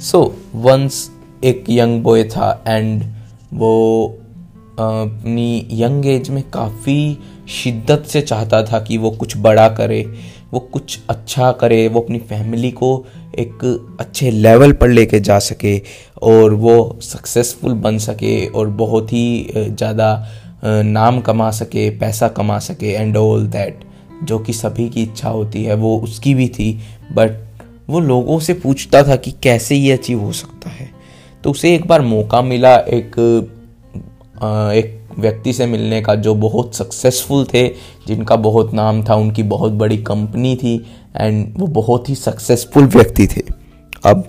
सो once एक young boy था and वो अपनी यंग एज में काफ़ी शिद्दत से चाहता था कि वो कुछ बड़ा करे, वो कुछ अच्छा करे, वो अपनी फैमिली को एक अच्छे लेवल पर लेके जा सके और वो सक्सेसफुल बन सके और बहुत ही ज़्यादा नाम कमा सके, पैसा कमा सके एंड ऑल दैट जो कि सभी की इच्छा होती है, वो उसकी भी थी बट वो लोगों से पूछता था कि कैसे ये अचीव हो सकता है। तो उसे एक बार मौका मिला एक एक व्यक्ति से मिलने का जो बहुत सक्सेसफुल थे, जिनका बहुत नाम था, उनकी बहुत बड़ी कंपनी थी एंड वो बहुत ही सक्सेसफुल व्यक्ति थे। अब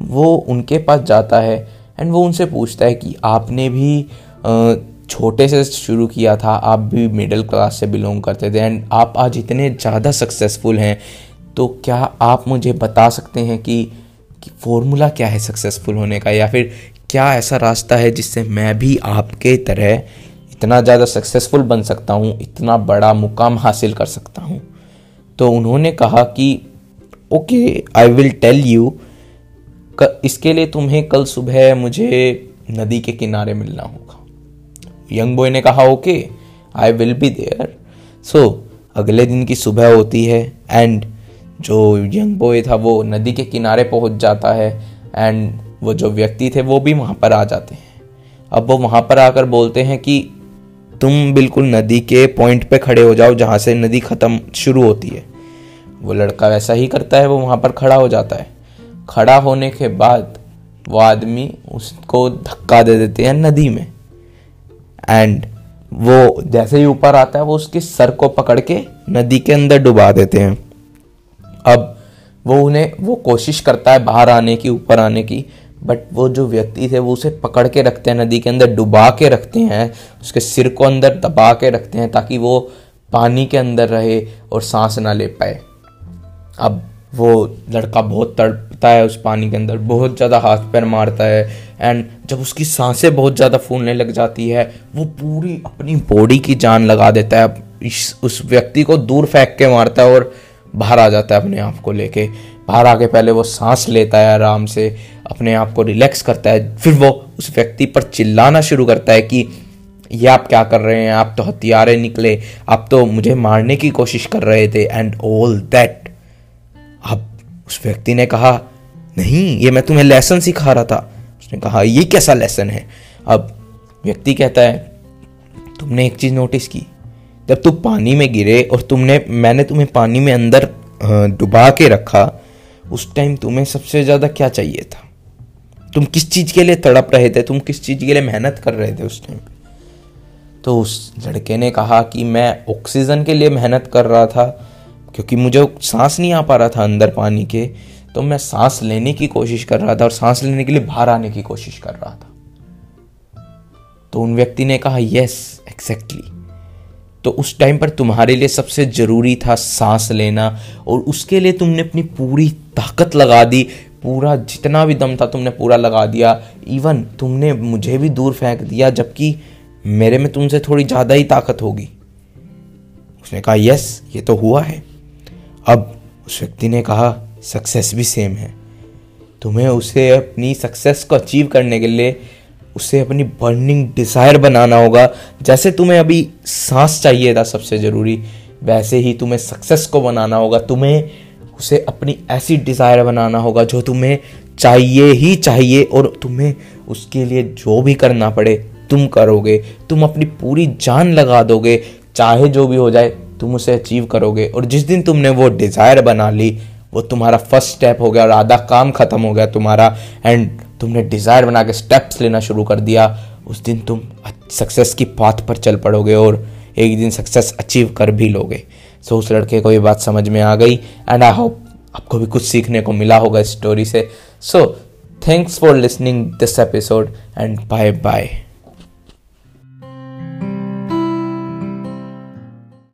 वो उनके पास जाता है एंड वो उनसे पूछता है कि आपने भी छोटे से शुरू किया था, आप भी मिडिल क्लास से बिलोंग करते थे एंड आप आज इतने ज़्यादा सक्सेसफुल हैं तो क्या आप मुझे बता सकते हैं कि, कि फॉर्मूला क्या है सक्सेसफुल होने का? या फिर क्या ऐसा रास्ता है जिससे मैं भी आपके तरह इतना ज़्यादा सक्सेसफुल बन सकता हूँ इतना बड़ा मुकाम हासिल कर सकता हूँ? तो उन्होंने कहा कि okay I will tell you इसके लिए तुम्हें कल सुबह मुझे नदी के किनारे मिलना होगा। यंग बॉय ने कहा okay I will be there so अगले दिन की सुबह होती है एंड जो यंग बॉय था, वो नदी के किनारे पहुँच जाता है एंड वो जो व्यक्ति थे, वो भी वहाँ पर आ जाते हैं। अब वो वहाँ पर आकर बोलते हैं कि तुम बिल्कुल नदी के पॉइंट पे खड़े हो जाओ, जहाँ से नदी ख़त्म शुरू होती है। वो लड़का वैसा ही करता है, वो वहाँ पर खड़ा हो जाता है। खड़ा होने के बाद वो आदमी उसको धक्का दे देते हैं नदी में। एंड वो जैसे ही ऊपर आता है, वो उसके सर को पकड़ के नदी के अंदर डुबा देते हैं। अब वो उन्हें, वो कोशिश करता है बाहर आने की, ऊपर आने की बट वो जो व्यक्ति थे, वो उसे पकड़ के रखते हैं, नदी के अंदर डुबा के रखते हैं, उसके सिर को अंदर दबा के रखते हैं, ताकि वो पानी के अंदर रहे और सांस ना ले पाए। अब वो लड़का बहुत तड़पता है उस पानी के अंदर, बहुत ज़्यादा हाथ पैर मारता है एंड जब उसकी साँसें बहुत ज़्यादा फूलने लग जाती है, वो पूरी अपनी बॉडी की जान लगा देता है। उस व्यक्ति को दूर फेंक के मारता है और बाहर आ जाता है अपने आप को लेके। बाहर आके पहले वो सांस लेता है आराम से, अपने आप को रिलैक्स करता है, फिर वो उस व्यक्ति पर चिल्लाना शुरू करता है कि, ये आप क्या कर रहे हैं? आप तो हथियारे निकले, आप तो मुझे मारने की कोशिश कर रहे थे एंड ऑल दैट अब उस व्यक्ति ने कहा, नहीं, ये मैं तुम्हें लेसन सिखा रहा था। उसने कहा, ये कैसा लेसन है? अब व्यक्ति कहता है, तुमने एक चीज़ नोटिस की जब तुम पानी में गिरे और तुमने, मैंने तुम्हें पानी में अंदर डुबा के रखा, उस टाइम तुम्हें सबसे ज़्यादा क्या चाहिए था? तुम किस चीज़ के लिए तड़प रहे थे? तुम किस चीज़ के लिए मेहनत कर रहे थे उस टाइम तो उस लड़के ने कहा कि मैं ऑक्सीजन के लिए मेहनत कर रहा था, क्योंकि मुझे सांस नहीं आ पा रहा था अंदर पानी के तो मैं सांस लेने की कोशिश कर रहा था और सांस लेने के लिए बाहर आने की कोशिश कर रहा था। तो उन व्यक्ति ने कहा यस एग्जैक्टली तो उस टाइम पर तुम्हारे लिए सबसे ज़रूरी था सांस लेना और उसके लिए तुमने अपनी पूरी ताकत लगा दी। पूरा जितना भी दम था तुमने पूरा लगा दिया। इवन तुमने मुझे भी दूर फेंक दिया, जबकि मेरे में तुमसे थोड़ी ज़्यादा ही ताकत होगी। उसने कहा यस ये तो हुआ है। अब उस व्यक्ति ने कहा सक्सेस भी सेम है। तुम्हें उसे अपनी सक्सेस को अचीव करने के लिए उसे अपनी बर्निंग डिज़ायर बनाना होगा। जैसे तुम्हें अभी सांस चाहिए था सबसे ज़रूरी, वैसे ही तुम्हें सक्सेस को बनाना होगा। तुम्हें उसे अपनी ऐसी डिज़ायर बनाना होगा जो तुम्हें चाहिए ही चाहिए और तुम्हें उसके लिए जो भी करना पड़े, तुम करोगे। तुम अपनी पूरी जान लगा दोगे, चाहे जो भी हो जाए, तुम उसे अचीव करोगे। और जिस दिन तुमने वो डिज़ायर बना ली, वो तुम्हारा फ़र्स्ट स्टेप हो गया और आधा काम खत्म हो गया तुम्हारा। एंड तुमने डिज़ायर बना के स्टेप्स लेना शुरू कर दिया। उस दिन तुम सक्सेस की पाथ पर चल पड़ोगे और एक दिन सक्सेस अचीव कर भी लोगे। सो so, उस लड़के को ये बात समझ में आ गई एंड आई होप आपको भी कुछ सीखने को मिला होगा इस स्टोरी से। So thanks for listening this episode and bye bye